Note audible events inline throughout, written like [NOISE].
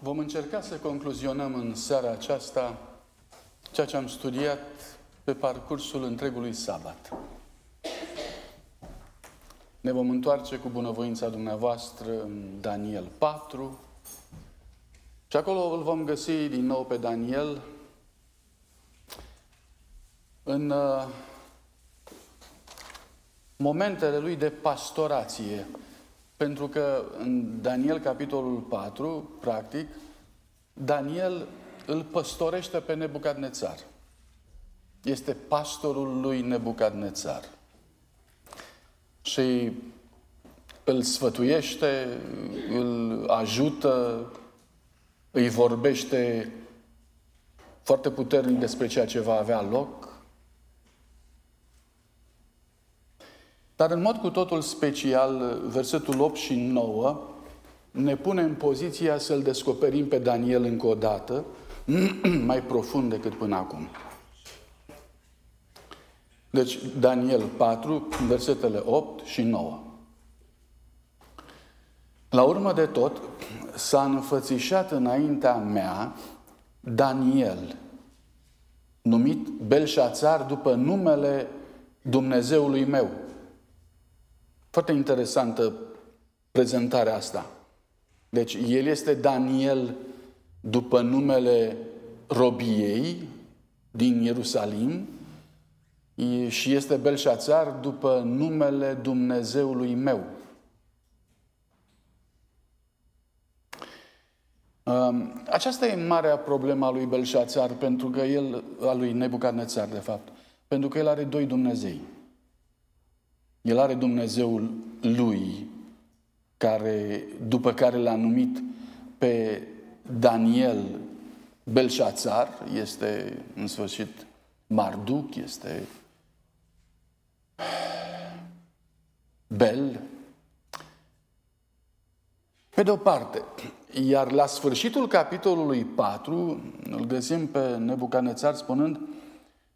Vom încerca să concluzionăm în seara aceasta ceea ce am studiat pe parcursul întregului sabat. Ne vom întoarce cu bunăvoința dumneavoastră în Daniel 4 și acolo îl vom găsi din nou pe Daniel în uh, momentele lui de pastorație, pentru că în Daniel, capitolul 4, practic, Daniel îl păstorește pe Nebucadnețar. Este pastorul lui Nebucadnețar. Și îl sfătuiește, îl ajută, îi vorbește foarte puternic despre ceea ce va avea loc. Dar în mod cu totul special, versetul 8 și 9 ne pune în poziția să-L descoperim pe Daniel încă o dată, [CLEARS THROAT] mai profund decât până acum. Deci, Daniel 4, versetele 8 și 9. La urmă de tot, s-a înfățișat înaintea mea Daniel, numit Belșațar după numele Dumnezeului meu. Foarte interesantă prezentarea asta. Deci, el este Daniel după numele robiei din Ierusalim și este Belșațar după numele Dumnezeului meu. Um, aceasta e marea problemă a lui Belșațar, pentru că el, a lui Nebucadnețar, de fapt, pentru că el are doi Dumnezei. El are Dumnezeul lui, care, după care l-a numit pe Daniel Belșațar, este în sfârșit Marduc, este Bel. Pe de o parte, iar la sfârșitul capitolului 4 îl găsim pe Nebucanețar spunând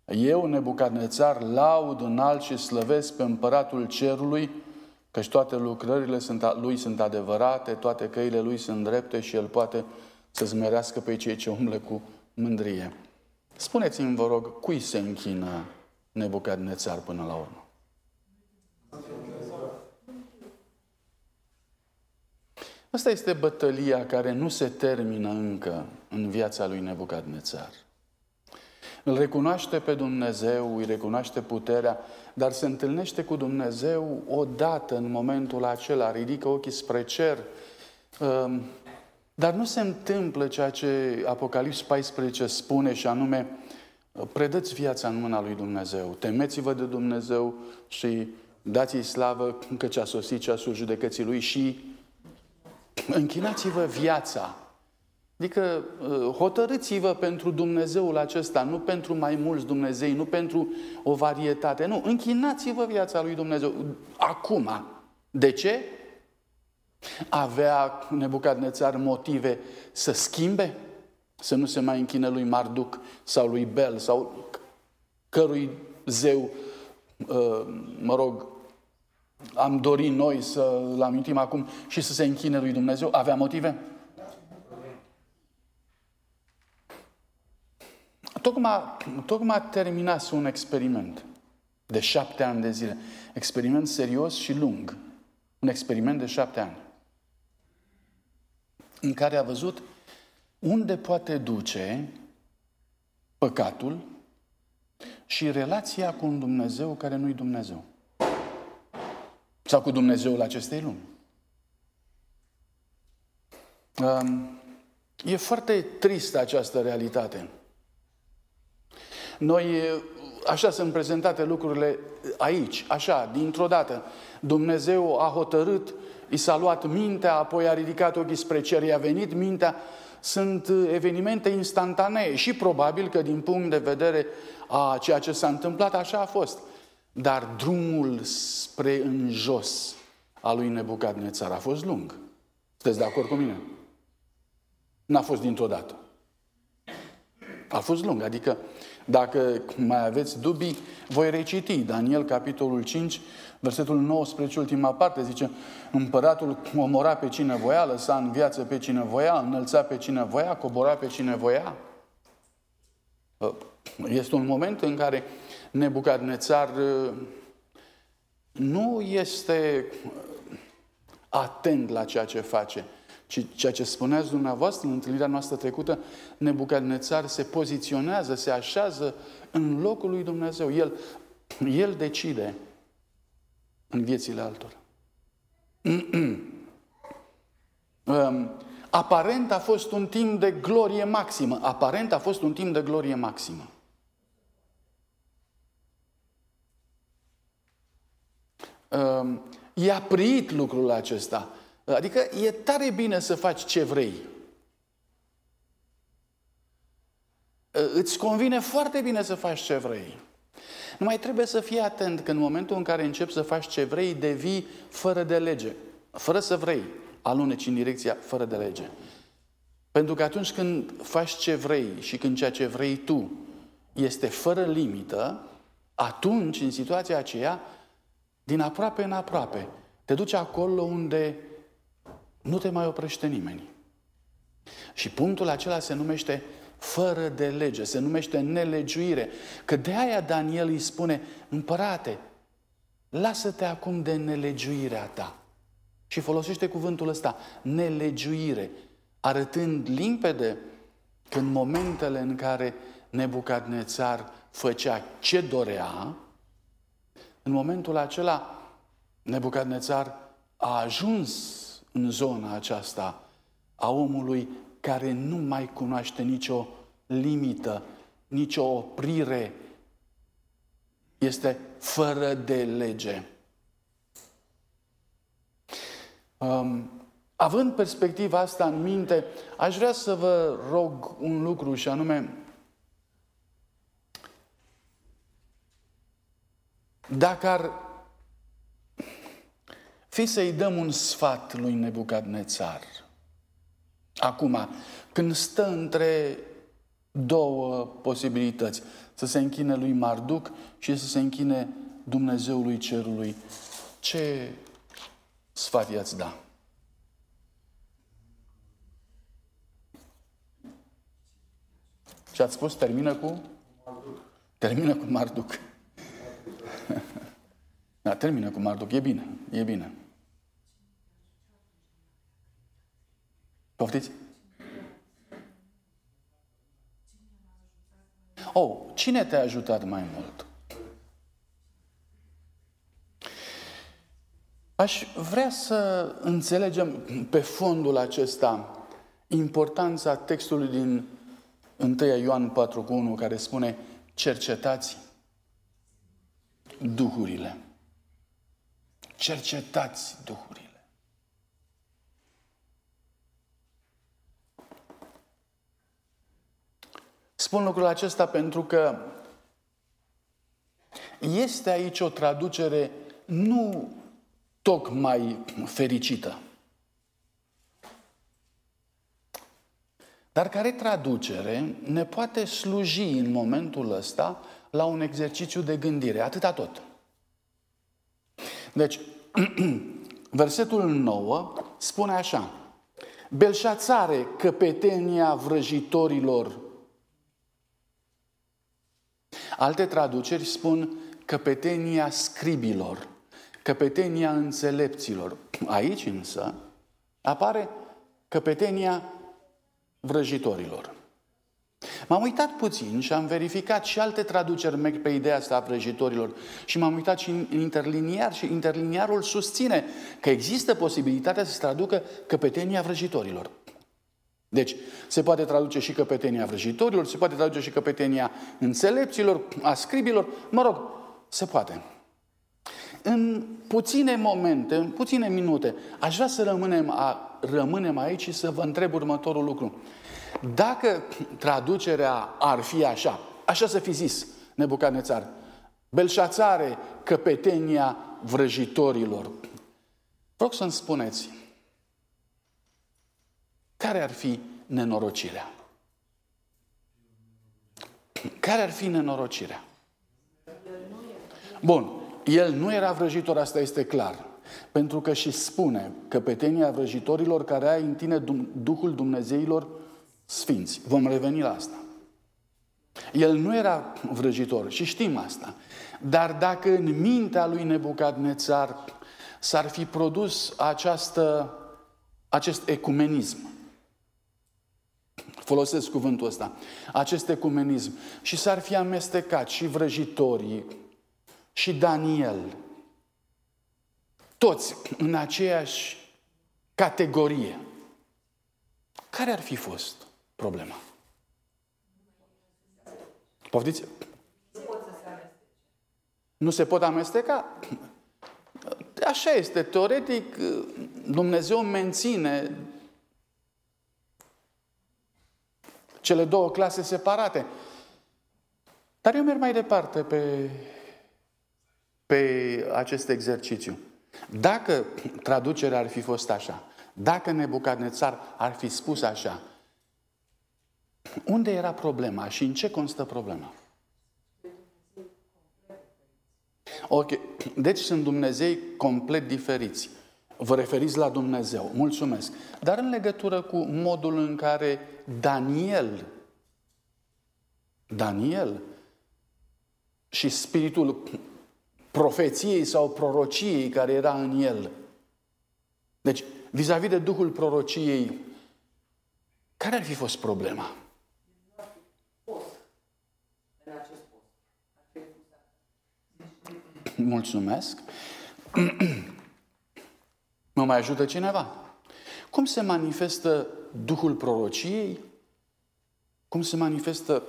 Eu, Nebucanețar, laud, înalt și slăvesc pe împăratul cerului, căci toate lucrările sunt, lui sunt adevărate, toate căile lui sunt drepte și el poate să zmerească pe cei ce umble cu mândrie. Spuneți-mi, vă rog, cui se închină Nebucadnețar până la urmă? Asta este bătălia care nu se termină încă în viața lui Nebucadnețar. Îl recunoaște pe Dumnezeu, îi recunoaște puterea, dar se întâlnește cu Dumnezeu odată în momentul acela, ridică ochii spre cer. Ehm, dar nu se întâmplă ceea ce Apocalips 14 spune și anume, predăți viața în mâna lui Dumnezeu, temeți-vă de Dumnezeu și dați-i slavă că ce a sosit ceasul judecății lui și închinați-vă viața. Adică uh, hotărâți-vă pentru Dumnezeul acesta, nu pentru mai mulți Dumnezei, nu pentru o varietate. Nu, închinați-vă viața lui Dumnezeu acum. De ce? Avea Nebucadnețar motive să schimbe? Să nu se mai închine lui Marduc sau lui Bel sau cărui zeu, uh, mă rog, am dorit noi să-l amintim acum și să se închine lui Dumnezeu? Avea motive? Tocmai, tocmai terminase un experiment de șapte ani de zile. Experiment serios și lung. Un experiment de șapte ani. În care a văzut unde poate duce păcatul și relația cu un Dumnezeu care nu-i Dumnezeu. Sau cu Dumnezeul acestei lumi. E foarte tristă această realitate. Noi, așa sunt prezentate lucrurile aici, așa, dintr-o dată. Dumnezeu a hotărât, i s-a luat mintea, apoi a ridicat ochii spre cer, i-a venit mintea. Sunt evenimente instantanee și probabil că din punct de vedere a ceea ce s-a întâmplat, așa a fost. Dar drumul spre în jos a lui Nebucadnețar a fost lung. Sunteți de acord cu mine? N-a fost dintr-o dată. A fost lung, adică Dacă mai aveți dubii, voi reciti Daniel, capitolul 5, versetul 19, ultima parte, zice Împăratul omora pe cine voia, lăsa în viață pe cine voia, înălța pe cine voia, cobora pe cine voia. Este un moment în care Nebucadnețar uh, nu este atent la ceea ce face, ci ceea ce spuneați dumneavoastră în întâlnirea noastră trecută, Nebucadnețar se poziționează, se așează în locul lui Dumnezeu. El, el decide în viețile altora. [CLEARS THROAT] Um, aparent a fost un timp de glorie maximă. Aparent a fost un timp de glorie maximă. Um, i-a priit lucrul acesta. Adică e tare bine să faci ce vrei. Îți convine foarte bine să faci ce vrei. Numai trebuie să fii atent că în momentul în care începi să faci ce vrei, devii fără de lege. Fără să vrei, aluneci în direcția fără de lege. Pentru că atunci când faci ce vrei și când ceea ce vrei tu este fără limită, atunci, în situația aceea, din aproape în aproape, te duci acolo unde nu te mai oprește nimeni. Și punctul acela se numește fără de lege, se numește nelegiuire. Că de aia Daniel îi spune, împărate, lasă-te acum de nelegiuirea ta. Și folosește cuvântul ăsta, nelegiuire, arătând limpede că în momentele în care Nebucadnețar făcea ce dorea, în momentul acela Nebucadnețar a ajuns în zona aceasta a omului care nu mai cunoaște nicio limită, nicio oprire, este fără de lege. Um, având perspectiva asta în minte, aș vrea să vă rog un lucru și anume, dacă ar fi să-i dăm un sfat lui Nebucadnețar, Acum, când stă între două posibilități, să se închine lui Marduc și să se închine Dumnezeului Cerului, ce sfat i-ați da? Și ați spus, termină cu? Termină cu Marduc. [LAUGHS] da, termină cu Marduc, e bine, e bine. Poftiți? Oh, cine te-a ajutat mai mult? Aș vrea să înțelegem pe fondul acesta importanța textului din 1 Ioan 4,1 care spune cercetați duhurile. Cercetați duhurile. Spun lucrul acesta pentru că este aici o traducere nu tocmai fericită, dar care traducere ne poate sluji în momentul ăsta la un exercițiu de gândire, atâta tot. Deci, [CLEARS THROAT] versetul 9 spune așa, Belșațare, căpetenia vrăjitorilor Alte traduceri spun căpetenia scribilor, căpetenia înțelepților. Aici însă apare căpetenia vrăjitorilor. M-am uitat puțin și am verificat și alte traduceri merg pe ideea asta a vrăjitorilor și m-am uitat și în interliniar și interliniarul susține că există posibilitatea să se traducă căpetenia vrăjitorilor. Deci, se poate traduce și căpetenia vrăjitorilor, se poate traduce și căpetenia înțelepților, a scribilor, mă rog, se poate. În puține momente, în puține minute, aș vrea să rămânem, a, rămânem aici și să vă întreb următorul lucru. Dacă traducerea ar fi așa, așa să fi zis Nebucanețar, Belșațare, căpetenia vrăjitorilor, rog să-mi spuneți, care ar fi nenorocirea? care ar fi nenorocirea? Bun, el nu era vrăjitor, asta este clar. Pentru că și spune căpetenia vrăjitorilor care ai în tine Duhul Dumnezeilor Sfinți. Vom reveni la asta. El nu era vrăjitor și știm asta. Dar dacă în mintea lui Nebucadnețar s-ar fi produs această, acest ecumenism, folosesc cuvântul ăsta, acest ecumenism, și s-ar fi amestecat și vrăjitorii, și Daniel, toți în aceeași categorie, care ar fi fost problema? Poftiți? Nu se pot amesteca? Așa este. Teoretic, Dumnezeu menține cele două clase separate. Dar eu merg mai departe pe, pe acest exercițiu. Dacă traducerea ar fi fost așa, dacă Nebucadnețar ar fi spus așa, unde era problema și în ce constă problema? Ok, deci sunt Dumnezei complet diferiți. Vă referiți la Dumnezeu, mulțumesc. Dar în legătură cu modul în care Daniel, Daniel și spiritul profeției sau prorociei care era în el. Deci, vis-a-vis de Duhul prorociei, care ar fi fost problema? Mulțumesc. [CLEARS THROAT] Mă mai ajută cineva? Cum se manifestă Duhul prorociei? Cum se manifestă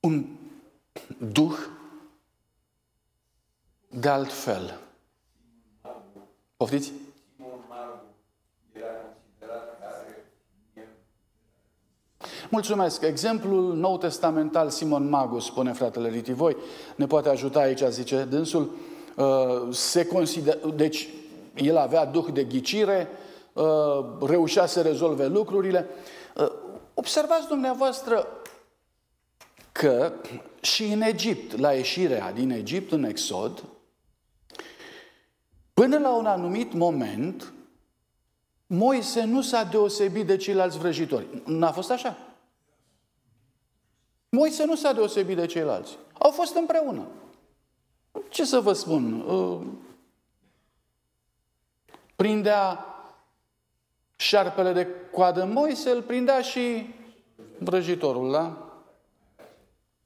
un duh de altfel? Poftiți? Mulțumesc. Exemplul nou testamental Simon Magus, spune fratele Ritivoi, ne poate ajuta aici, zice dânsul. Uh, se consider, deci el avea duh de ghicire, uh, reușea să rezolve lucrurile. Uh, observați dumneavoastră că și în Egipt, la ieșirea din Egipt în Exod, până la un anumit moment, Moise nu s-a deosebit de ceilalți vrăjitori. N-a fost așa? Moise nu s-a deosebit de ceilalți. Au fost împreună. Ce să vă spun? Uh, prindea șarpele de coadă Moise, îl prindea și vrăjitorul, da?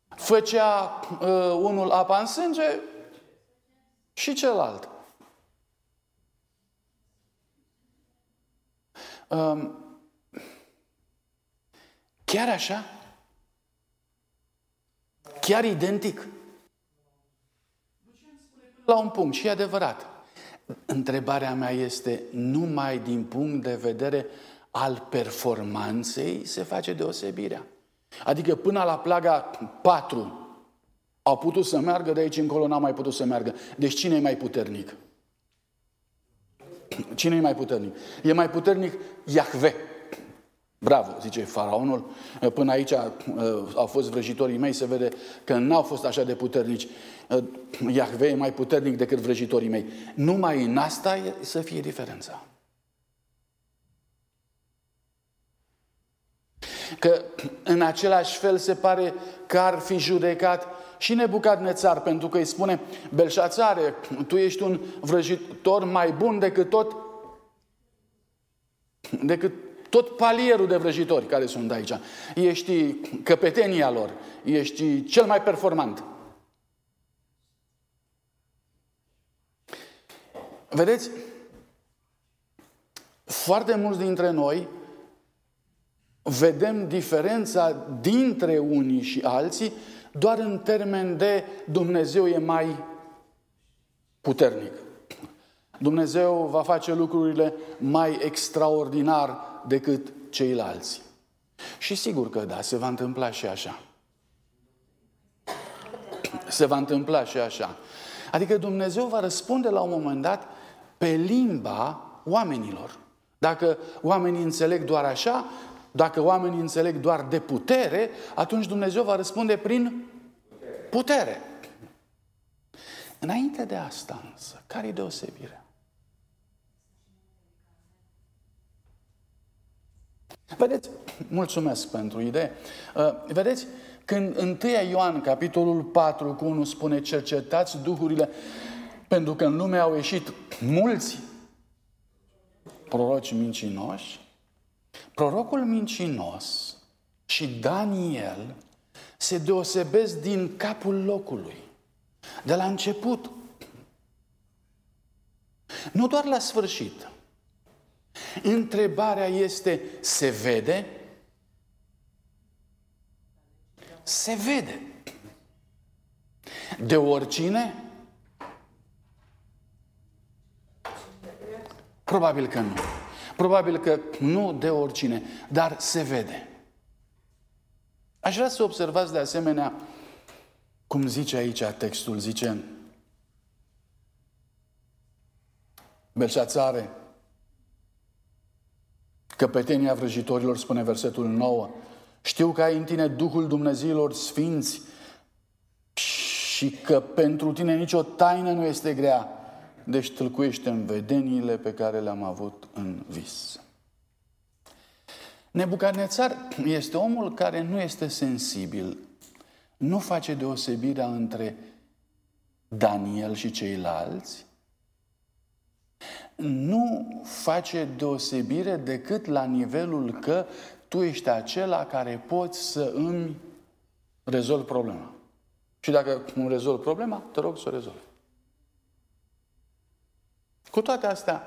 Făcea uh, unul apa în sânge și celălalt. Um, chiar așa? Chiar identic? La un punct, și e adevărat. Întrebarea mea este, numai din punct de vedere al performanței se face deosebirea. Adică până la plaga 4 au putut să meargă, de aici încolo n-au mai putut să meargă. Deci cine e mai puternic? Cine e mai puternic? E mai puternic Iahve. Bravo, zice faraonul. Până aici uh, au fost vrăjitorii mei, se vede că n-au fost așa de puternici. Uh, Iahve e mai puternic decât vrăjitorii mei. Numai în asta e să fie diferența. Că în același fel se pare că ar fi judecat și Nebucadnețar, pentru că îi spune, Belșațare, tu ești un vrăjitor mai bun decât tot, decât tot palierul de vrăjitori care sunt aici. Ești căpetenia lor, ești cel mai performant. Vedeți? Foarte mulți dintre noi vedem diferența dintre unii și alții doar în termen de Dumnezeu e mai puternic. Dumnezeu va face lucrurile mai extraordinar decât ceilalți. Și sigur că da, se va întâmpla și așa. Se va întâmpla și așa. Adică Dumnezeu va răspunde la un moment dat pe limba oamenilor. Dacă oamenii înțeleg doar așa, dacă oamenii înțeleg doar de putere, atunci Dumnezeu va răspunde prin putere. Înainte de asta însă, care e deosebirea? Vedeți, mulțumesc pentru idee. Uh, vedeți, când 1 Ioan, capitolul 4, cu 1 spune cercetați duhurile, pentru că în lume au ieșit mulți proroci mincinoși, prorocul mincinos și Daniel se deosebesc din capul locului, de la început. Nu doar la sfârșit. Întrebarea este, se vede? Se vede. De oricine? Probabil că nu. Probabil că nu de oricine, dar se vede. Aș vrea să observați de asemenea cum zice aici textul, zice Belșațare, căpetenia vrăjitorilor, spune versetul 9, știu că ai în tine Duhul Dumnezeilor Sfinți și că pentru tine nicio taină nu este grea, deci tâlcuiește în vedeniile pe care le-am avut în vis. Nebucadnețar este omul care nu este sensibil, nu face deosebirea între Daniel și ceilalți, nu face deosebire decât la nivelul că tu ești acela care poți să îmi rezolvi problema. Și dacă nu rezolvi problema, te rog să o rezolvi. Cu toate astea,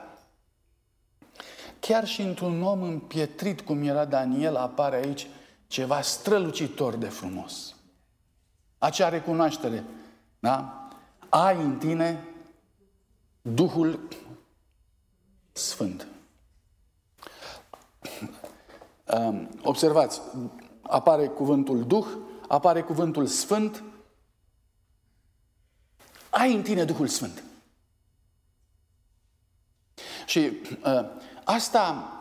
chiar și într-un om împietrit cum era Daniel, apare aici ceva strălucitor de frumos. Acea recunoaștere, da? Ai în tine Duhul Sfânt. [LAUGHS] Observați, apare cuvântul Duh, apare cuvântul Sfânt. Ai în tine Duhul Sfânt. Și uh, asta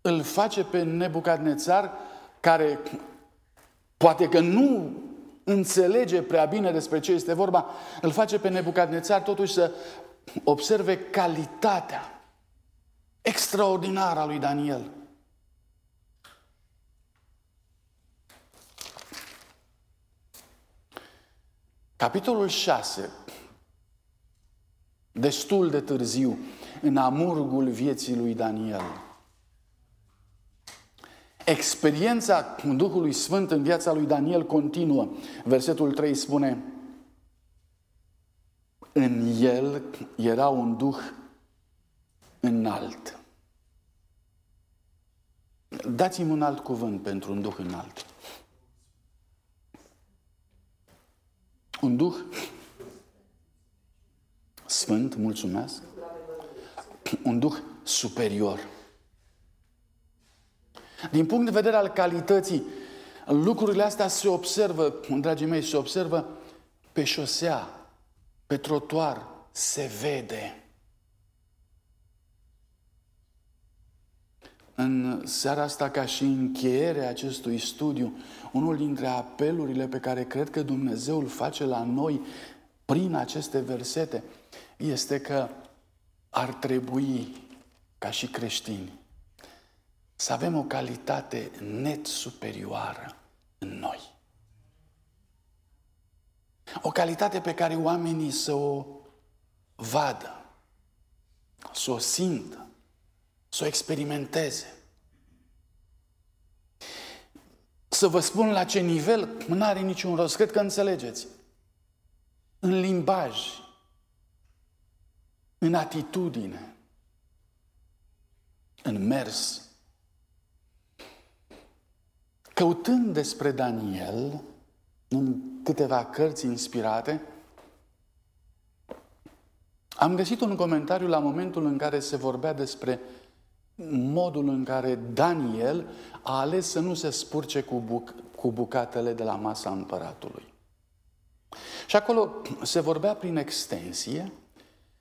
îl face pe Nebucadnețar, care poate că nu înțelege prea bine despre ce este vorba, îl face pe Nebucadnețar totuși să observe calitatea extraordinară a lui Daniel. Capitolul 6, destul de târziu, în amurgul vieții lui Daniel. Experiența Duhului Sfânt în viața lui Daniel continuă. Versetul 3 spune, în el era un duh înalt. Dați-mi un alt cuvânt pentru un duh înalt. Un duh sfânt, mulțumesc, un duh superior. Din punct de vedere al calității, lucrurile astea se observă, dragii mei, se observă pe șosea, pe trotuar, se vede. În seara asta, ca și încheierea acestui studiu, unul dintre apelurile pe care cred că Dumnezeu îl face la noi prin aceste versete este că ar trebui, ca și creștini, să avem o calitate net superioară în noi. O calitate pe care oamenii să o vadă, să o simtă, să o experimenteze. Să vă spun la ce nivel, nu are niciun rost, cred că înțelegeți. În limbaj, în atitudine, în mers. Căutând despre Daniel, în câteva cărți inspirate, am găsit un comentariu la momentul în care se vorbea despre modul în care Daniel a ales să nu se spurce cu, buc- cu bucatele de la masa împăratului. Și acolo se vorbea prin extensie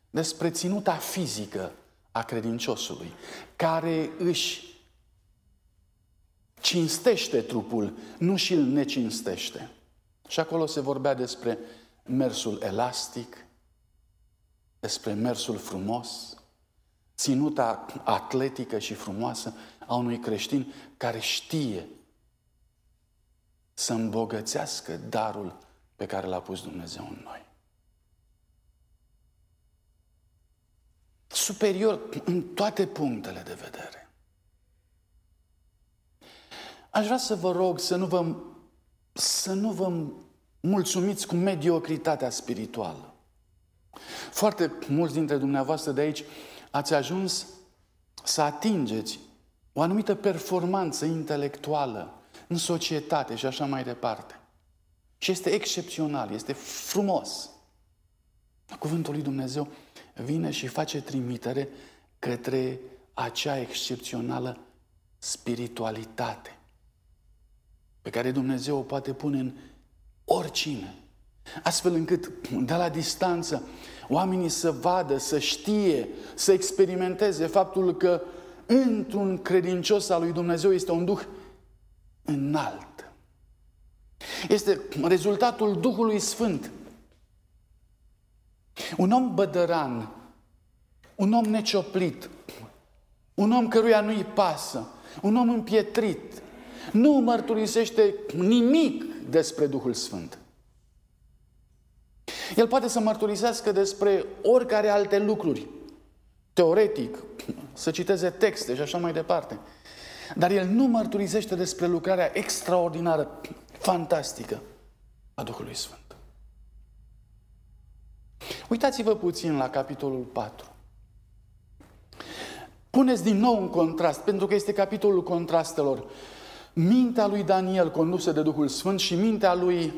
despre ținuta fizică a credinciosului, care își cinstește trupul, nu și îl necinstește. Și acolo se vorbea despre mersul elastic, despre mersul frumos, ținuta atletică și frumoasă a unui creștin care știe să îmbogățească darul pe care l-a pus Dumnezeu în noi. Superior în toate punctele de vedere. Aș vrea să vă rog să nu vă, să nu vă mulțumiți cu mediocritatea spirituală. Foarte mulți dintre dumneavoastră de aici ați ajuns să atingeți o anumită performanță intelectuală în societate și așa mai departe. Și este excepțional, este frumos. Cuvântul lui Dumnezeu vine și face trimitere către acea excepțională spiritualitate pe care Dumnezeu o poate pune în oricine. Astfel încât, de la distanță, oamenii să vadă, să știe, să experimenteze faptul că într-un credincios al lui Dumnezeu este un duh înalt. Este rezultatul Duhului Sfânt. Un om bădăran, un om necioplit, un om căruia nu-i pasă, un om împietrit, nu mărturisește nimic despre Duhul Sfânt. El poate să mărturisească despre oricare alte lucruri, teoretic, să citeze texte și așa mai departe. Dar el nu mărturisește despre lucrarea extraordinară, fantastică a Duhului Sfânt. Uitați-vă puțin la capitolul 4. Puneți din nou un contrast, pentru că este capitolul contrastelor. Mintea lui Daniel condusă de Duhul Sfânt și mintea lui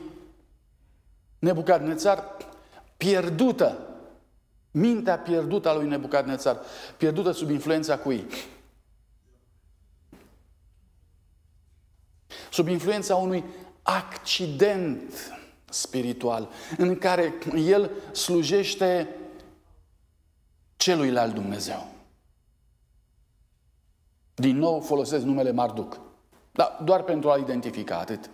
Nebucadnețar pierdută. Mintea pierdută a lui Nebucadnețar, pierdută sub influența cui? Sub influența unui accident spiritual în care el slujește celuilalt Dumnezeu. Din nou folosesc numele Marduc. Dar doar pentru a identifica atât.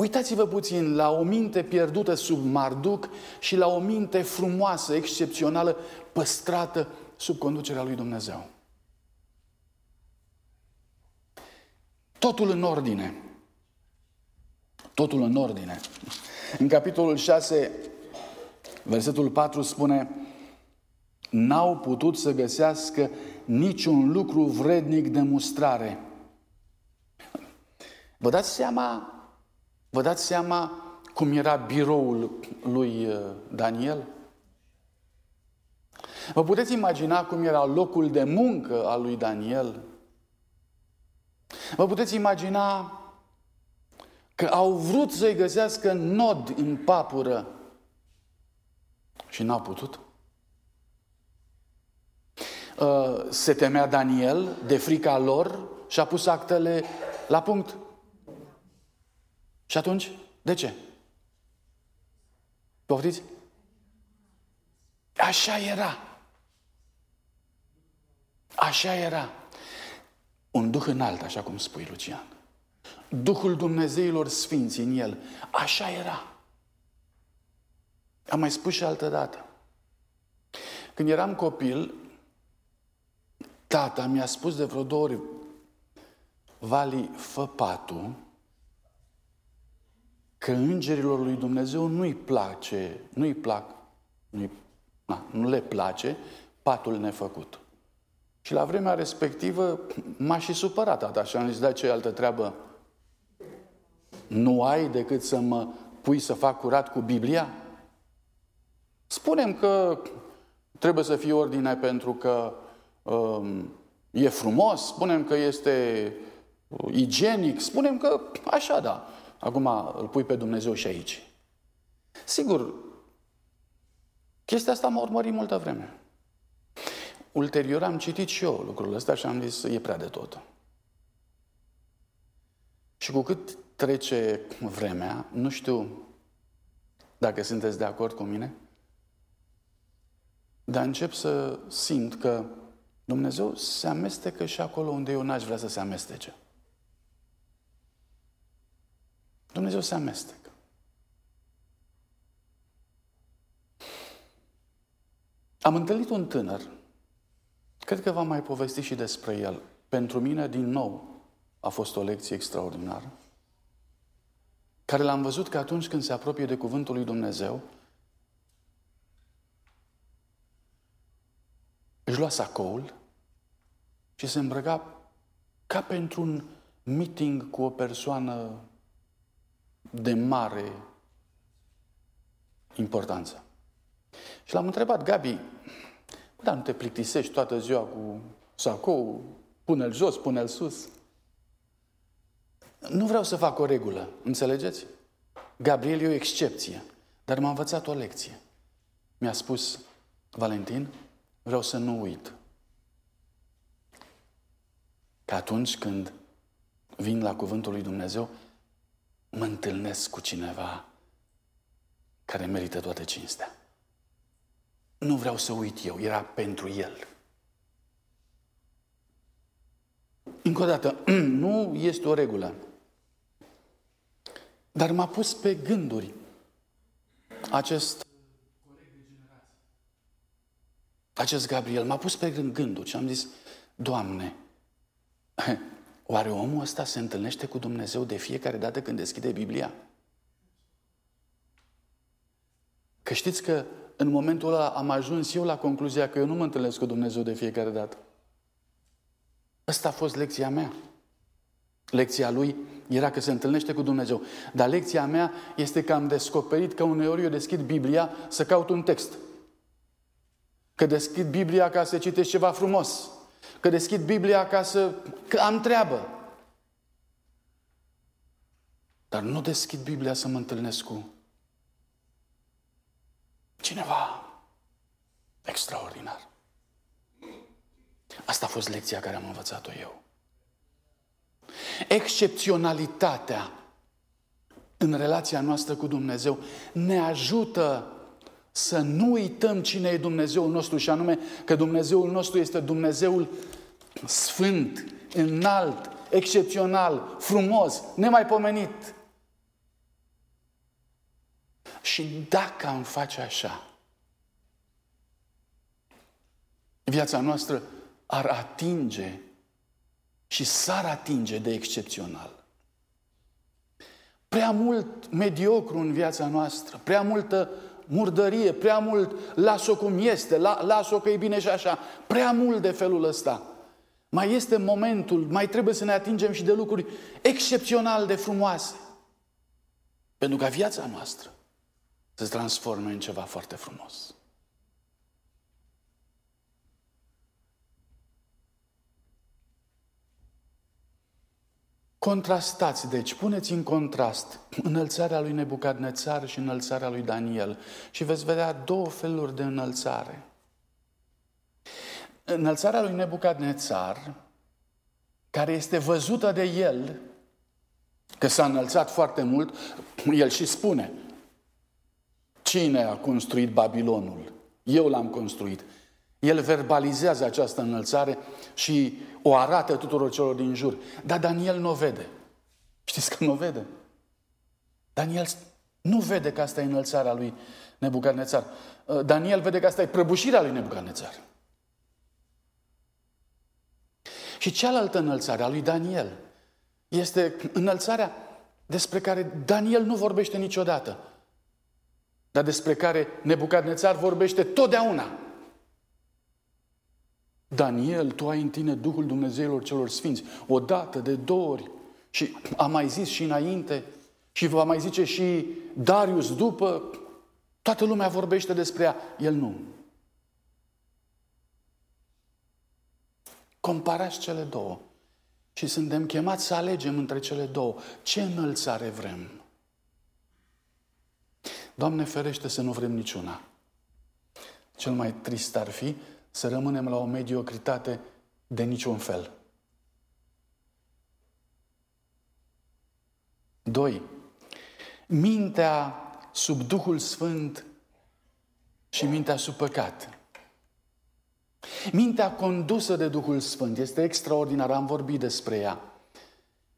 Uitați-vă puțin la o minte pierdută sub Marduc și la o minte frumoasă, excepțională, păstrată sub conducerea lui Dumnezeu. Totul în ordine. Totul în ordine. În capitolul 6, versetul 4 spune N-au putut să găsească niciun lucru vrednic de mustrare. Vă dați seama Vă dați seama cum era biroul lui uh, Daniel? Vă puteți imagina cum era locul de muncă al lui Daniel? Vă puteți imagina că au vrut să-i găsească nod în papură și n-au putut? Uh, se temea Daniel de frica lor și a pus actele la punct. Și atunci, de ce? Poftiți? Așa era. Așa era. Un duh înalt, așa cum spui, Lucian. Duhul Dumnezeilor Sfinți în el. Așa era. Am mai spus și altă dată. Când eram copil, tata mi-a spus de vreo două ori, Vali, fă patul că îngerilor lui Dumnezeu nu-i place, nu-i plac, nu-i, na, nu le place patul nefăcut. Și la vremea respectivă m-a și supărat tata și am zis, da, ce altă treabă nu ai decât să mă pui să fac curat cu Biblia? Spunem că trebuie să fie ordine pentru că um, e frumos, spunem că este igienic, spunem că așa, da. Acum îl pui pe Dumnezeu și aici. Sigur, chestia asta m-a urmărit multă vreme. Ulterior am citit și eu lucrul ăsta și am zis, e prea de tot. Și cu cât trece vremea, nu știu dacă sunteți de acord cu mine, dar încep să simt că Dumnezeu se amestecă și acolo unde eu n-aș vrea să se amestece. Dumnezeu se amestecă. Am întâlnit un tânăr, cred că v-am mai povestit și despre el. Pentru mine, din nou, a fost o lecție extraordinară, care l-am văzut că atunci când se apropie de Cuvântul lui Dumnezeu, își lua sacoul și se îmbrăca ca pentru un meeting cu o persoană de mare importanță. Și l-am întrebat, Gabi, dar nu te plictisești toată ziua cu sacou, pune-l jos, pune-l sus. Nu vreau să fac o regulă, înțelegeți? Gabriel e o excepție, dar m-a învățat o lecție. Mi-a spus, Valentin, vreau să nu uit că atunci când vin la Cuvântul lui Dumnezeu, mă întâlnesc cu cineva care merită toată cinstea. Nu vreau să uit eu, era pentru el. Încă o dată, [CLEARS THROAT] nu este o regulă. Dar m-a pus pe gânduri acest acest Gabriel m-a pus pe gânduri și am zis, Doamne, [LAUGHS] oare omul ăsta se întâlnește cu Dumnezeu de fiecare dată când deschide Biblia? Că știți că în momentul ăla am ajuns eu la concluzia că eu nu mă întâlnesc cu Dumnezeu de fiecare dată. Asta a fost lecția mea. Lecția lui era că se întâlnește cu Dumnezeu. Dar lecția mea este că am descoperit că uneori eu deschid Biblia să caut un text. Că deschid Biblia ca să citesc ceva frumos. Că deschid Biblia ca să... că am treabă. Dar nu deschid Biblia să mă întâlnesc cu cineva extraordinar. Asta a fost lecția care am învățat-o eu. Excepționalitatea în relația noastră cu Dumnezeu ne ajută să nu uităm cine e Dumnezeul nostru și anume că Dumnezeul nostru este Dumnezeul sfânt, înalt, excepțional, frumos, nemaipomenit. Și dacă am face așa, viața noastră ar atinge și s-ar atinge de excepțional. Prea mult mediocru în viața noastră, prea multă murdărie, prea mult las-o cum este, la, las-o că e bine și așa, prea mult de felul ăsta. Mai este momentul, mai trebuie să ne atingem și de lucruri excepțional de frumoase. Pentru ca viața noastră să se transforme în ceva foarte frumos. Contrastați, deci, puneți în contrast [CLEARS THROAT] înălțarea lui Nebucadnețar și înălțarea lui Daniel și veți vedea două feluri de înălțare. Înălțarea lui Nebucadnețar, care este văzută de el, că s-a înălțat foarte mult, [CLEARS THROAT] el și spune, cine a construit Babilonul? Eu l-am construit. El verbalizează această înălțare și o arată tuturor celor din jur. Dar Daniel nu o vede. Știți că nu o vede? Daniel nu vede că asta e înălțarea lui Nebucarnețar. Uh, Daniel vede că asta e prăbușirea lui Nebucarnețar. Și cealaltă înălțare a lui Daniel este înălțarea despre care Daniel nu vorbește niciodată, dar despre care Nebucarnețar vorbește totdeauna. Daniel, tu ai în tine Duhul Dumnezeilor celor sfinți, o dată, de două ori. Și a mai zis și înainte, și va mai zice și Darius după, toată lumea vorbește despre ea, el nu. Comparați cele două. Și suntem chemați să alegem între cele două. Ce înălțare vrem? Doamne ferește să nu vrem niciuna. Cel mai trist ar fi să rămânem la o mediocritate de niciun fel. Doi, mintea sub Duhul Sfânt și mintea sub păcat. Mintea condusă de Duhul Sfânt este extraordinară, am vorbit despre ea.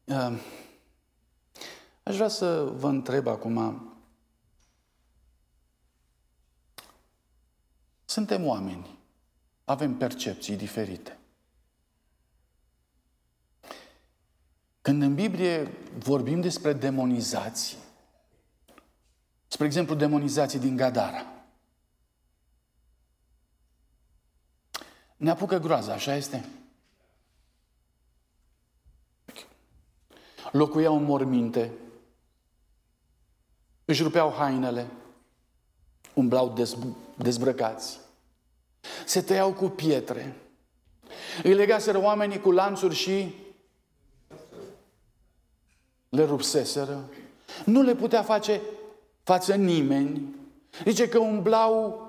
Ehm, aș vrea să vă întreb acum, suntem oameni, avem percepții diferite. Când în Biblie vorbim despre demonizații, spre exemplu demonizații din Gadara, ne apucă groaza, așa este? Locuiau în morminte, își rupeau hainele, umblau dezbrăcați, se tăiau cu pietre, îi legaseră oamenii cu lanțuri și le rupseseră, nu le putea face față nimeni. Zice că umblau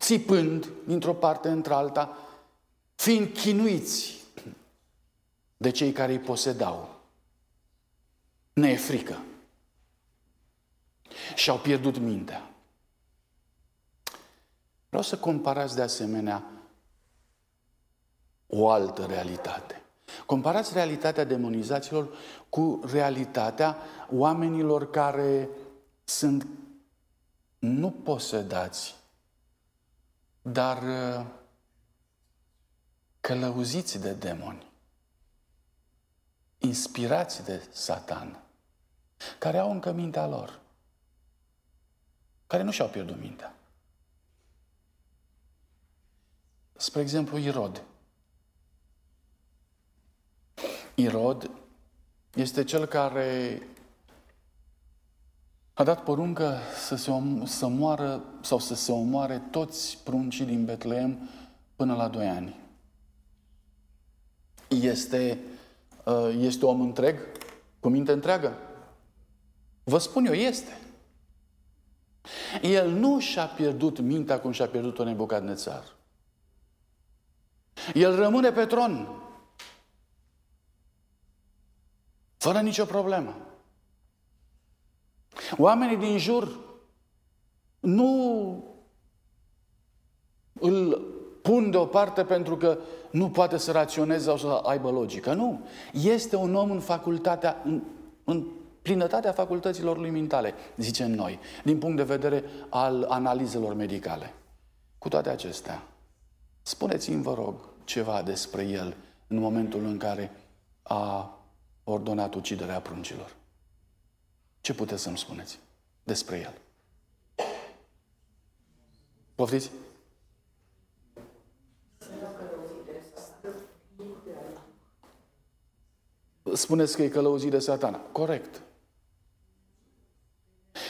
țipând dintr-o parte într-alta, fiind chinuiți de cei care îi posedau. Ne e frică. Și-au pierdut mintea. Vreau să comparați de asemenea o altă realitate. Comparați realitatea demonizaților cu realitatea oamenilor care sunt nu posedați, dar uh, călăuziți de demoni, inspirați de satan, care au încă mintea lor, care nu și-au pierdut mintea. Spre exemplu, Irod. Irod este cel care a dat poruncă să, se om, să moară sau să se omoare toți pruncii din Betleem până la doi ani. Este, uh, este om întreg, cu minte întreagă? Vă spun eu, este. El nu și-a pierdut mintea cum și-a pierdut-o Nebucadnețar. El rămâne pe tron. Fără nicio problemă. Oamenii din jur nu îl pun deoparte pentru că nu poate să raționeze sau să aibă logică. Nu. Este un om în facultatea, în, în plinătatea facultăților lui mentale, zicem noi, din punct de vedere al analizelor medicale. Cu toate acestea, spuneți-mi, vă rog, ceva despre el în momentul în care a ordonat uciderea pruncilor. Ce puteți să-mi spuneți despre el? Poftiți? Spuneți că e călăuzit de satana. Corect.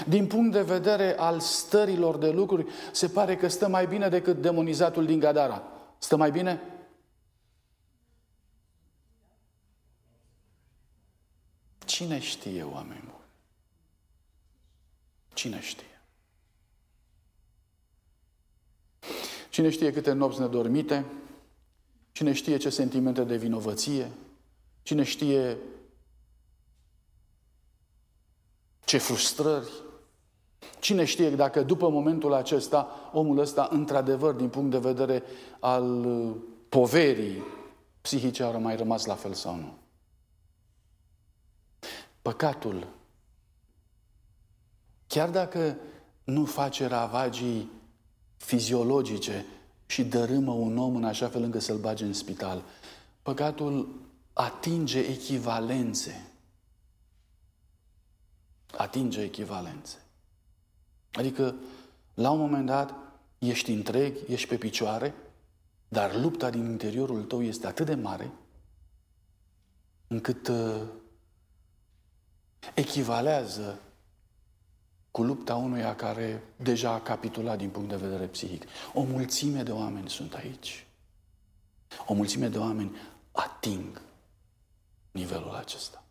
Din punct de vedere al stărilor de lucruri, se pare că stă mai bine decât demonizatul din Gadara. Stă mai bine? Cine știe, oameni buni? Cine știe? Cine știe câte nopți nedormite? Cine știe ce sentimente de vinovăție? Cine știe ce frustrări? Cine știe dacă după momentul acesta, omul ăsta, într-adevăr, din punct de vedere al poverii psihice, a mai rămas la fel sau nu? Păcatul, chiar dacă nu face ravagii fiziologice și dărâmă un om în așa fel încât să-l bage în spital, păcatul atinge echivalențe. Atinge echivalențe. Adică, la un moment dat, ești întreg, ești pe picioare, dar lupta din interiorul tău este atât de mare încât uh, echivalează cu lupta unuia care deja a capitulat din punct de vedere psihic. O mulțime de oameni sunt aici. O mulțime de oameni ating nivelul acesta.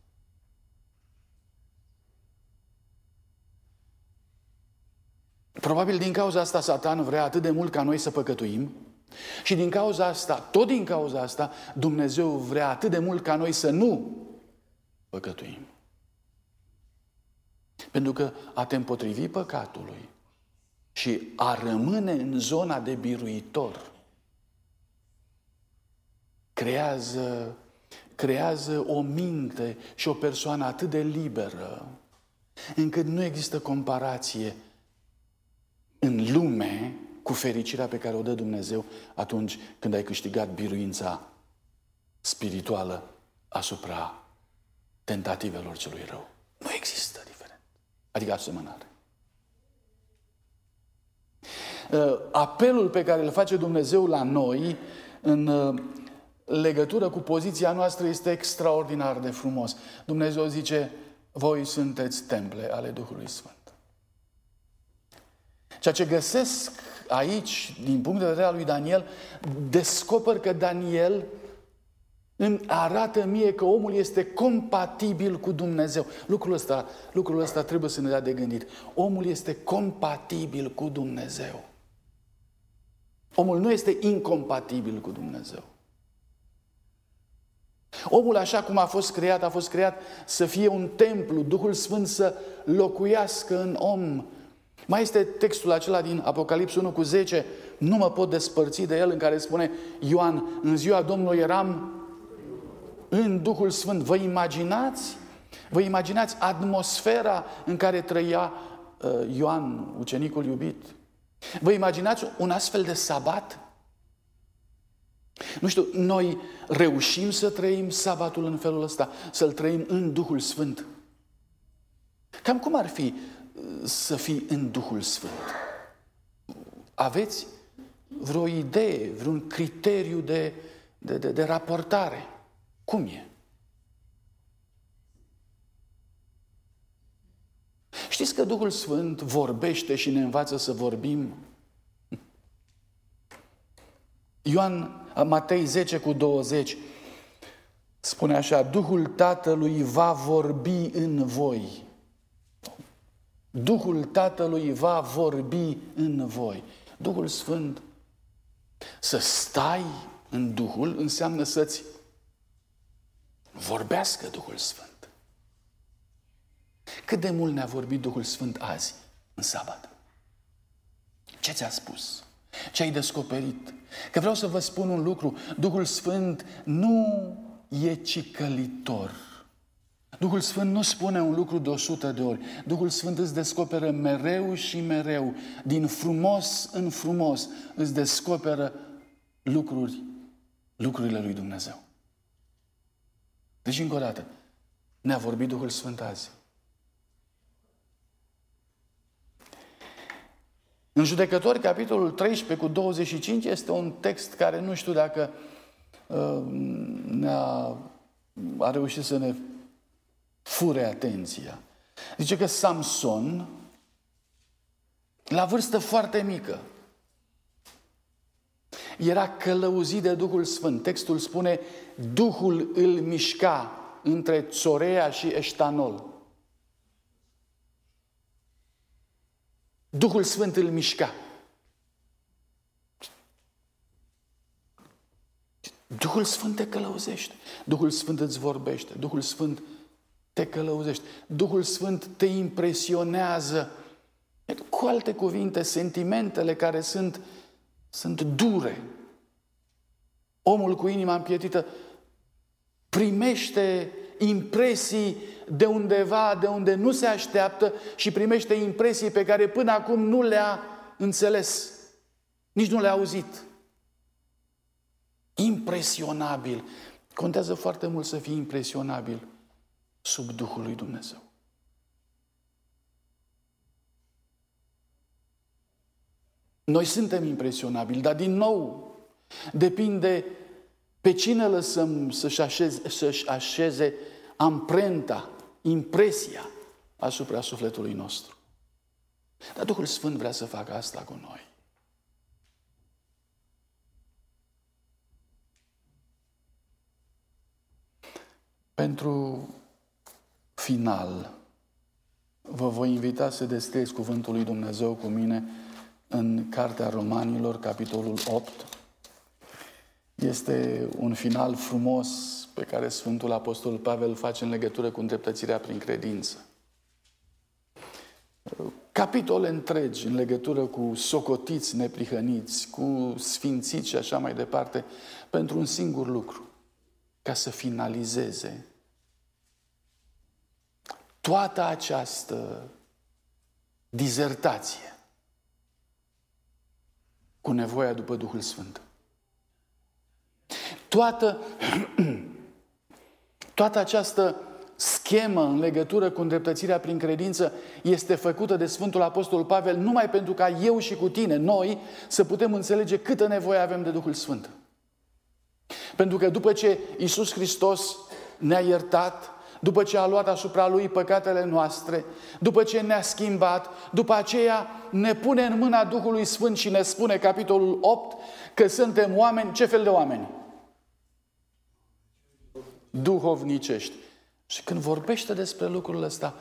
Probabil din cauza asta Satan vrea atât de mult ca noi să păcătuim și din cauza asta, tot din cauza asta, Dumnezeu vrea atât de mult ca noi să nu păcătuim. Pentru că a te împotrivi păcatului și a rămâne în zona de biruitor creează, creează o minte și o persoană atât de liberă, încât nu există comparație în lume cu fericirea pe care o dă Dumnezeu atunci când ai câștigat biruința spirituală asupra tentativelor celui rău. Nu există diferent. Adică asemănare. Uh, apelul pe care îl face Dumnezeu la noi în uh, legătură cu poziția noastră este extraordinar de frumos. Dumnezeu zice, voi sunteți temple ale Duhului Sfânt. Ceea ce găsesc aici, din punct de vedere al lui Daniel, descoper că Daniel îmi arată mie că omul este compatibil cu Dumnezeu. Lucrul ăsta, lucrul ăsta trebuie să ne dea de gândit. Omul este compatibil cu Dumnezeu. Omul nu este incompatibil cu Dumnezeu. Omul așa cum a fost creat, a fost creat să fie un templu, Duhul Sfânt să locuiască în om. Mai este textul acela din Apocalips 1 cu 10, nu mă pot despărți de el, în care spune Ioan, în ziua Domnului eram în Duhul Sfânt. Vă imaginați? Vă imaginați atmosfera în care trăia uh, Ioan, ucenicul iubit? Vă imaginați un astfel de sabat? Nu știu, noi reușim să trăim sabatul în felul ăsta, să-l trăim în Duhul Sfânt. Cam cum ar fi uh, să fii în Duhul Sfânt? Aveți vreo idee, vreun criteriu de, de, de, de raportare? Cum e? Știți că Duhul Sfânt vorbește și ne învață să vorbim? Ioan Matei 10 cu 20 spune așa, Duhul Tatălui va vorbi în voi. Duhul Tatălui va vorbi în voi. Duhul Sfânt. Să stai în Duhul înseamnă să-ți vorbească Duhul Sfânt. Cât de mult ne-a vorbit Duhul Sfânt azi, în sabat? Ce ți-a spus? Ce ai descoperit? Că vreau să vă spun un lucru. Duhul Sfânt nu e cicălitor. Duhul Sfânt nu spune un lucru de o sută de ori. Duhul Sfânt îți descoperă mereu și mereu, din frumos în frumos, îți descoperă lucruri, lucrurile lui Dumnezeu. Deci, încă o dată, ne-a vorbit Duhul Sfânt azi. În Judecători, capitolul 13 cu 25, este un text care nu știu dacă uh, ne-a a reușit să ne fure atenția. Zice că Samson, la vârstă foarte mică, era călăuzit de Duhul Sfânt. Textul spune, Duhul îl mișca între Țorea și Eștanol. Duhul Sfânt îl mișca. Duhul Sfânt te călăuzește. Duhul Sfânt îți vorbește. Duhul Sfânt te călăuzește. Duhul Sfânt te impresionează. Cu alte cuvinte, sentimentele care sunt, sunt dure. Omul cu inima împietită primește impresii de undeva, de unde nu se așteaptă și primește impresii pe care până acum nu le-a înțeles, nici nu le-a auzit. Impresionabil. Contează foarte mult să fii impresionabil sub Duhul lui Dumnezeu. Noi suntem impresionabili, dar din nou depinde pe cine lăsăm să-și așeze, să-și așeze amprenta, impresia asupra sufletului nostru. Dar Duhul Sfânt vrea să facă asta cu noi. Pentru final, vă voi invita să deschideți Cuvântul lui Dumnezeu cu mine în Cartea Romanilor, capitolul 8. Este un final frumos pe care Sfântul Apostol Pavel îl face în legătură cu îndreptățirea prin credință. Capitole întregi în legătură cu socotiți neprihăniți, cu sfințiți și așa mai departe, pentru un singur lucru. ca să finalizeze toată această dizertație cu nevoia după Duhul Sfânt. Toată, [CLEARS THROAT] toată această schemă în legătură cu îndreptățirea prin credință este făcută de Sfântul Apostol Pavel numai pentru ca eu și cu tine, noi, să putem înțelege câtă nevoie avem de Duhul Sfânt. Pentru că după ce Isus Hristos ne-a iertat, după ce a luat asupra Lui păcatele noastre, după ce ne-a schimbat, după aceea ne pune în mâna Duhului Sfânt și ne spune, capitolul 8, că suntem oameni, ce fel de oameni? Duhovnicești. Și când vorbește despre lucrul ăsta,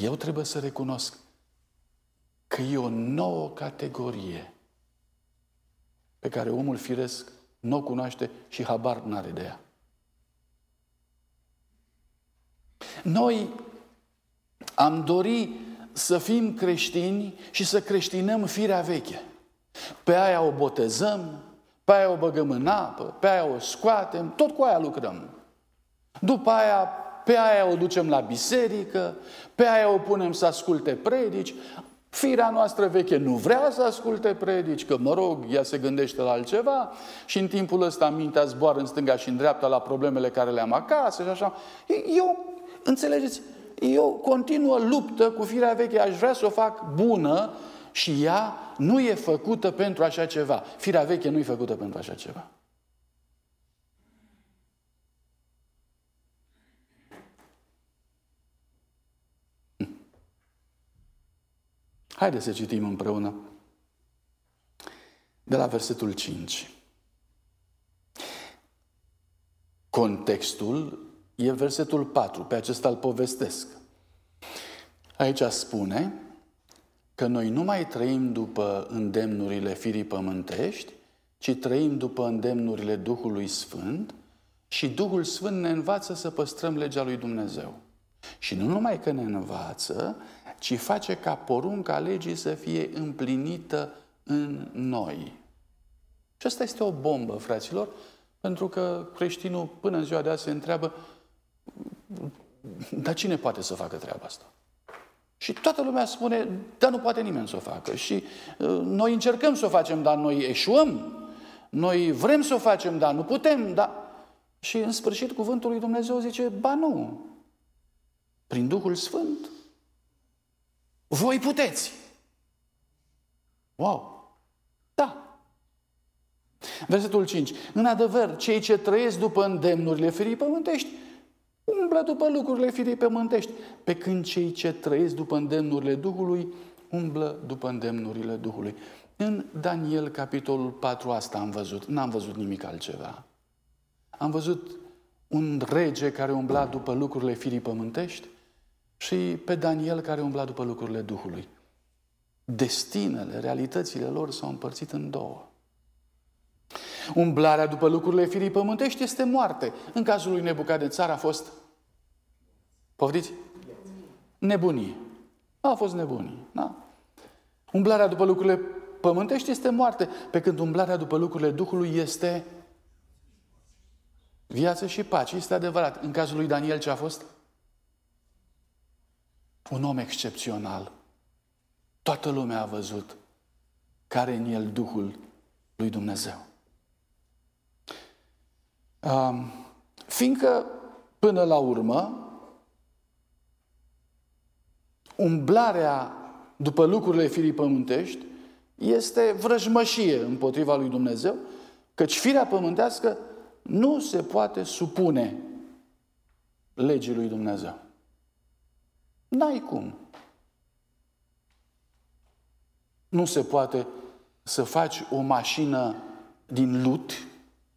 eu trebuie să recunosc că e o nouă categorie pe care omul firesc nu o cunoaște și habar n-are de ea. Noi am dori să fim creștini și să creștinăm firea veche. Pe aia o botezăm, pe aia o băgăm în apă, pe aia o scoatem, tot cu aia lucrăm. După aia, pe aia o ducem la biserică, pe aia o punem să asculte predici. Firea noastră veche nu vrea să asculte predici, că, mă rog, ea se gândește la altceva și în timpul ăsta mintea zboară în stânga și în dreapta la problemele care le am acasă și așa. Eu Înțelegeți? E o continuă luptă cu firea veche. Aș vrea să o fac bună și ea nu e făcută pentru așa ceva. Firea veche nu e făcută pentru așa ceva. Hm. Haideți să citim împreună de la versetul 5. Contextul e versetul 4, pe acesta îl povestesc. Aici spune că noi nu mai trăim după îndemnurile firii pământești, ci trăim după îndemnurile Duhului Sfânt și Duhul Sfânt ne învață să păstrăm legea lui Dumnezeu. Și nu numai că ne învață, ci face ca porunca legii să fie împlinită în noi. Și asta este o bombă, fraților, pentru că creștinul până în ziua de azi se întreabă dar cine poate să facă treaba asta? Și toată lumea spune, dar nu poate nimeni să o facă. Și uh, noi încercăm să o facem, dar noi eșuăm. Noi vrem să o facem, dar nu putem. Dar... Și în sfârșit cuvântul lui Dumnezeu zice, ba nu. Prin Duhul Sfânt, voi puteți. Wow! Da. Versetul 5. În adevăr, cei ce trăiesc după îndemnurile firii pământești umblă după lucrurile firii pământești, pe când cei ce trăiesc după îndemnurile Duhului, umblă după îndemnurile Duhului. În Daniel, capitolul 4, asta am văzut. N-am văzut nimic altceva. Am văzut un rege care umbla după lucrurile firii pământești și pe Daniel care umbla după lucrurile Duhului. Destinele, realitățile lor s-au împărțit în două. Umblarea după lucrurile firii pământești este moarte. În cazul lui Nebucadețar a fost Poftiți? Nebunie. A fost nebunie. Da? Umblarea după lucrurile pământești este moarte, pe când umblarea după lucrurile Duhului este viață și pace. Este adevărat. În cazul lui Daniel ce a fost? Un om excepțional. Toată lumea a văzut care în el Duhul lui Dumnezeu. Um, fiindcă, până la urmă, umblarea după lucrurile firii pământești este vrăjmășie împotriva lui Dumnezeu, căci firea pământească nu se poate supune legii lui Dumnezeu. N-ai cum. Nu se poate să faci o mașină din lut,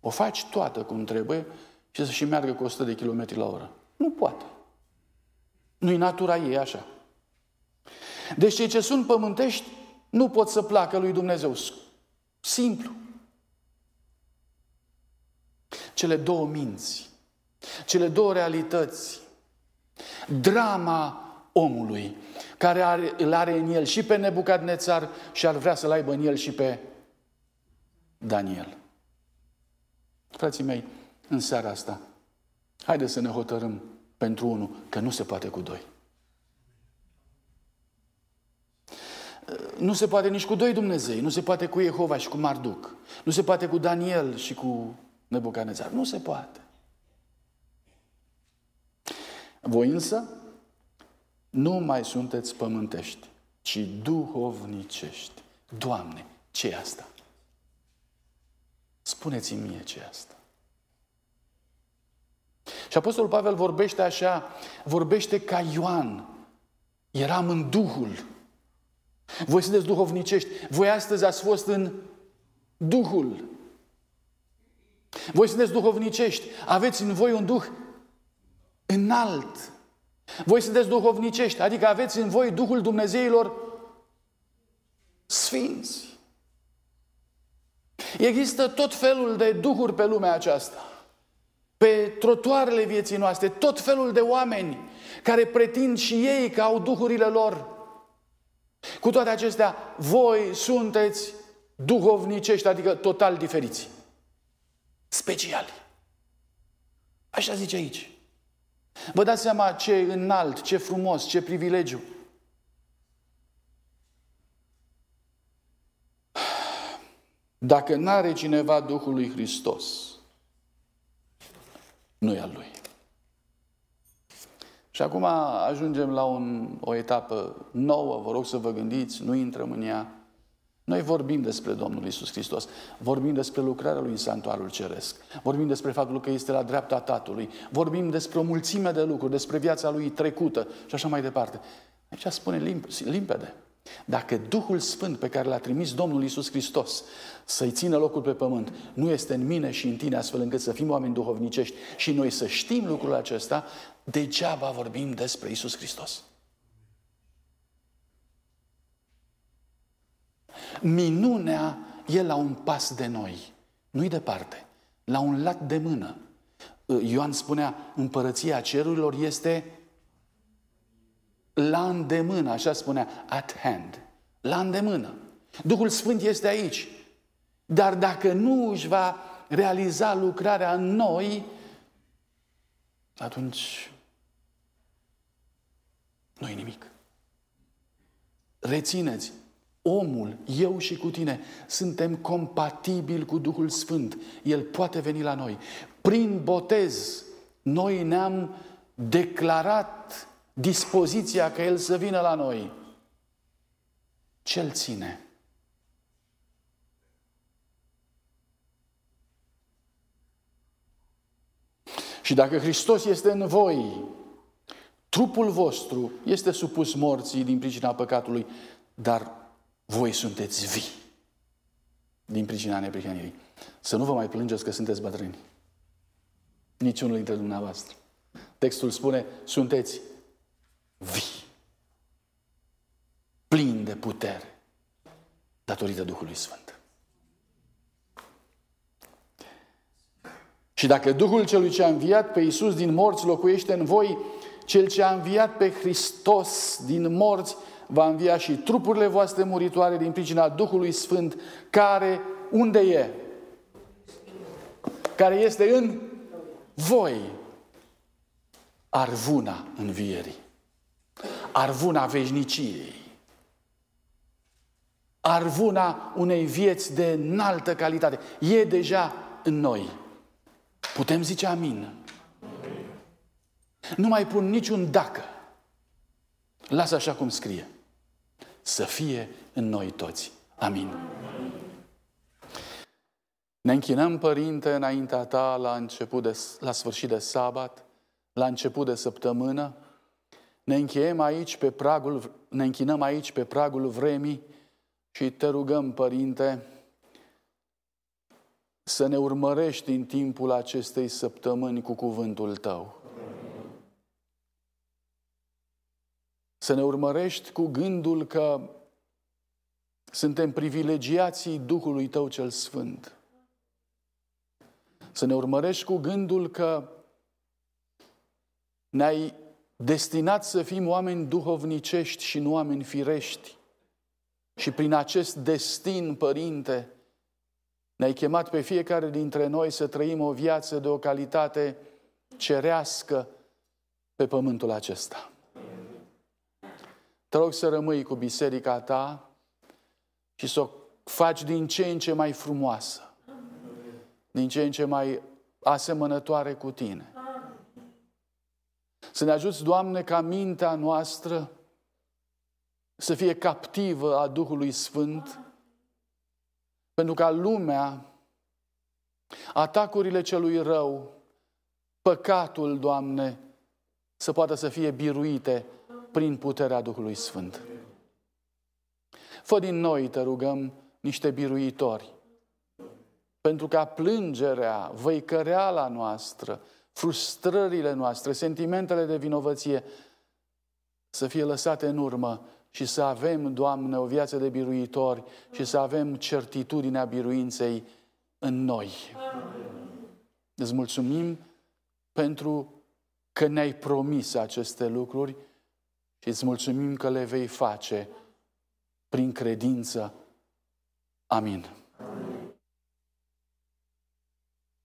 o faci toată cum trebuie și să și meargă cu 100 de km la oră. Nu poate. Nu-i natura ei așa. Deci cei ce sunt pământești nu pot să placă lui Dumnezeu. Simplu. Cele două minți, cele două realități, drama omului, care are, îl are în el și pe Nebucadnețar și ar vrea să-l aibă în el și pe Daniel. Frații mei, în seara asta, Haideți să ne hotărâm pentru unul, că nu se poate cu doi. Nu se poate nici cu doi Dumnezei, nu se poate cu Jehova și cu Marduc, nu se poate cu Daniel și cu Nebucanezar, nu se poate. Voi însă nu mai sunteți pământești, ci duhovnicești. Doamne, ce e asta? Spuneți-mi mie ce e asta. Și Apostolul Pavel vorbește așa, vorbește ca Ioan. Eram în Duhul. Voi sunteți duhovnicești. Voi astăzi ați fost în Duhul. Voi sunteți duhovnicești. Aveți în voi un Duh înalt. Voi sunteți duhovnicești, adică aveți în voi Duhul Dumnezeilor sfinți. Există tot felul de duhuri pe lumea aceasta. Pe trotuarele vieții noastre, tot felul de oameni care pretind și ei că au duhurile lor. Cu toate acestea, voi sunteți duhovnicești, adică total diferiți. Speciali. Așa zice aici. Vă dați seama ce înalt, ce frumos, ce privilegiu. Dacă n-are cineva Duhul lui Hristos, nu e al lui. Și acum ajungem la un, o etapă nouă, vă rog să vă gândiți, nu intrăm în ea. Noi vorbim despre Domnul Isus Hristos, vorbim despre lucrarea Lui în Santuarul Ceresc, vorbim despre faptul că este la dreapta Tatălui, vorbim despre o mulțime de lucruri, despre viața Lui trecută și așa mai departe. Aici spune limpede. Dacă Duhul Sfânt pe care l-a trimis Domnul Isus Hristos să-i țină locul pe pământ, nu este în mine și în tine astfel încât să fim oameni duhovnicești și noi să știm lucrul acesta, degeaba vorbim despre Isus Hristos. Minunea e la un pas de noi, nu-i departe, la un lat de mână. Ioan spunea, împărăția cerurilor este la îndemână, așa spunea, at hand, la îndemână. Duhul Sfânt este aici. Dar dacă nu își va realiza lucrarea în noi, atunci nu e nimic. Rețineți, omul, eu și cu tine, suntem compatibili cu Duhul Sfânt. El poate veni la noi. Prin botez, noi ne-am declarat dispoziția ca El să vină la noi. Ce-L ține? Și dacă Hristos este în voi, trupul vostru este supus morții din pricina păcatului, dar voi sunteți vii din pricina neprihănirii. Să nu vă mai plângeți că sunteți bătrâni. Niciunul dintre dumneavoastră. Textul spune, sunteți vii, plin de putere, datorită Duhului Sfânt. Și dacă Duhul celui ce a înviat pe Iisus din morți locuiește în voi, cel ce a înviat pe Hristos din morți va învia și trupurile voastre muritoare din pricina Duhului Sfânt, care unde e? Care este în voi. Arvuna învierii arvuna veșniciei, arvuna unei vieți de înaltă calitate. E deja în noi. Putem zice amin. Nu mai pun niciun dacă. Lasă așa cum scrie. Să fie în noi toți. Amin. Ne închinăm, Părinte, înaintea Ta la, început de, la sfârșit de sabat, la început de săptămână, ne încheiem aici pe pragul, ne închinăm aici pe pragul vremii și te rugăm, Părinte, să ne urmărești în timpul acestei săptămâni cu cuvântul Tău. Să ne urmărești cu gândul că suntem privilegiații Duhului Tău cel Sfânt. Să ne urmărești cu gândul că ne-ai destinați să fim oameni duhovnicești și nu oameni firești. Și prin acest destin, Părinte, ne-ai chemat pe fiecare dintre noi să trăim o viață de o calitate cerească pe pământul acesta. Te rog să rămâi cu biserica ta și să o faci din ce în ce mai frumoasă, din ce în ce mai asemănătoare cu tine. Să ne ajuți, Doamne, ca mintea noastră să fie captivă a Duhului Sfânt, pentru ca lumea, atacurile celui rău, păcatul, Doamne, să poată să fie biruite prin puterea Duhului Sfânt. Fă din noi, te rugăm, niște biruitori, pentru ca plângerea, văicăreala noastră, frustrările noastre, sentimentele de vinovăție să fie lăsate în urmă și să avem, Doamne, o viață de biruitori și să avem certitudinea biruinței în noi. Îți mulțumim pentru că ne-ai promis aceste lucruri și îți mulțumim că le vei face prin credință. Amin.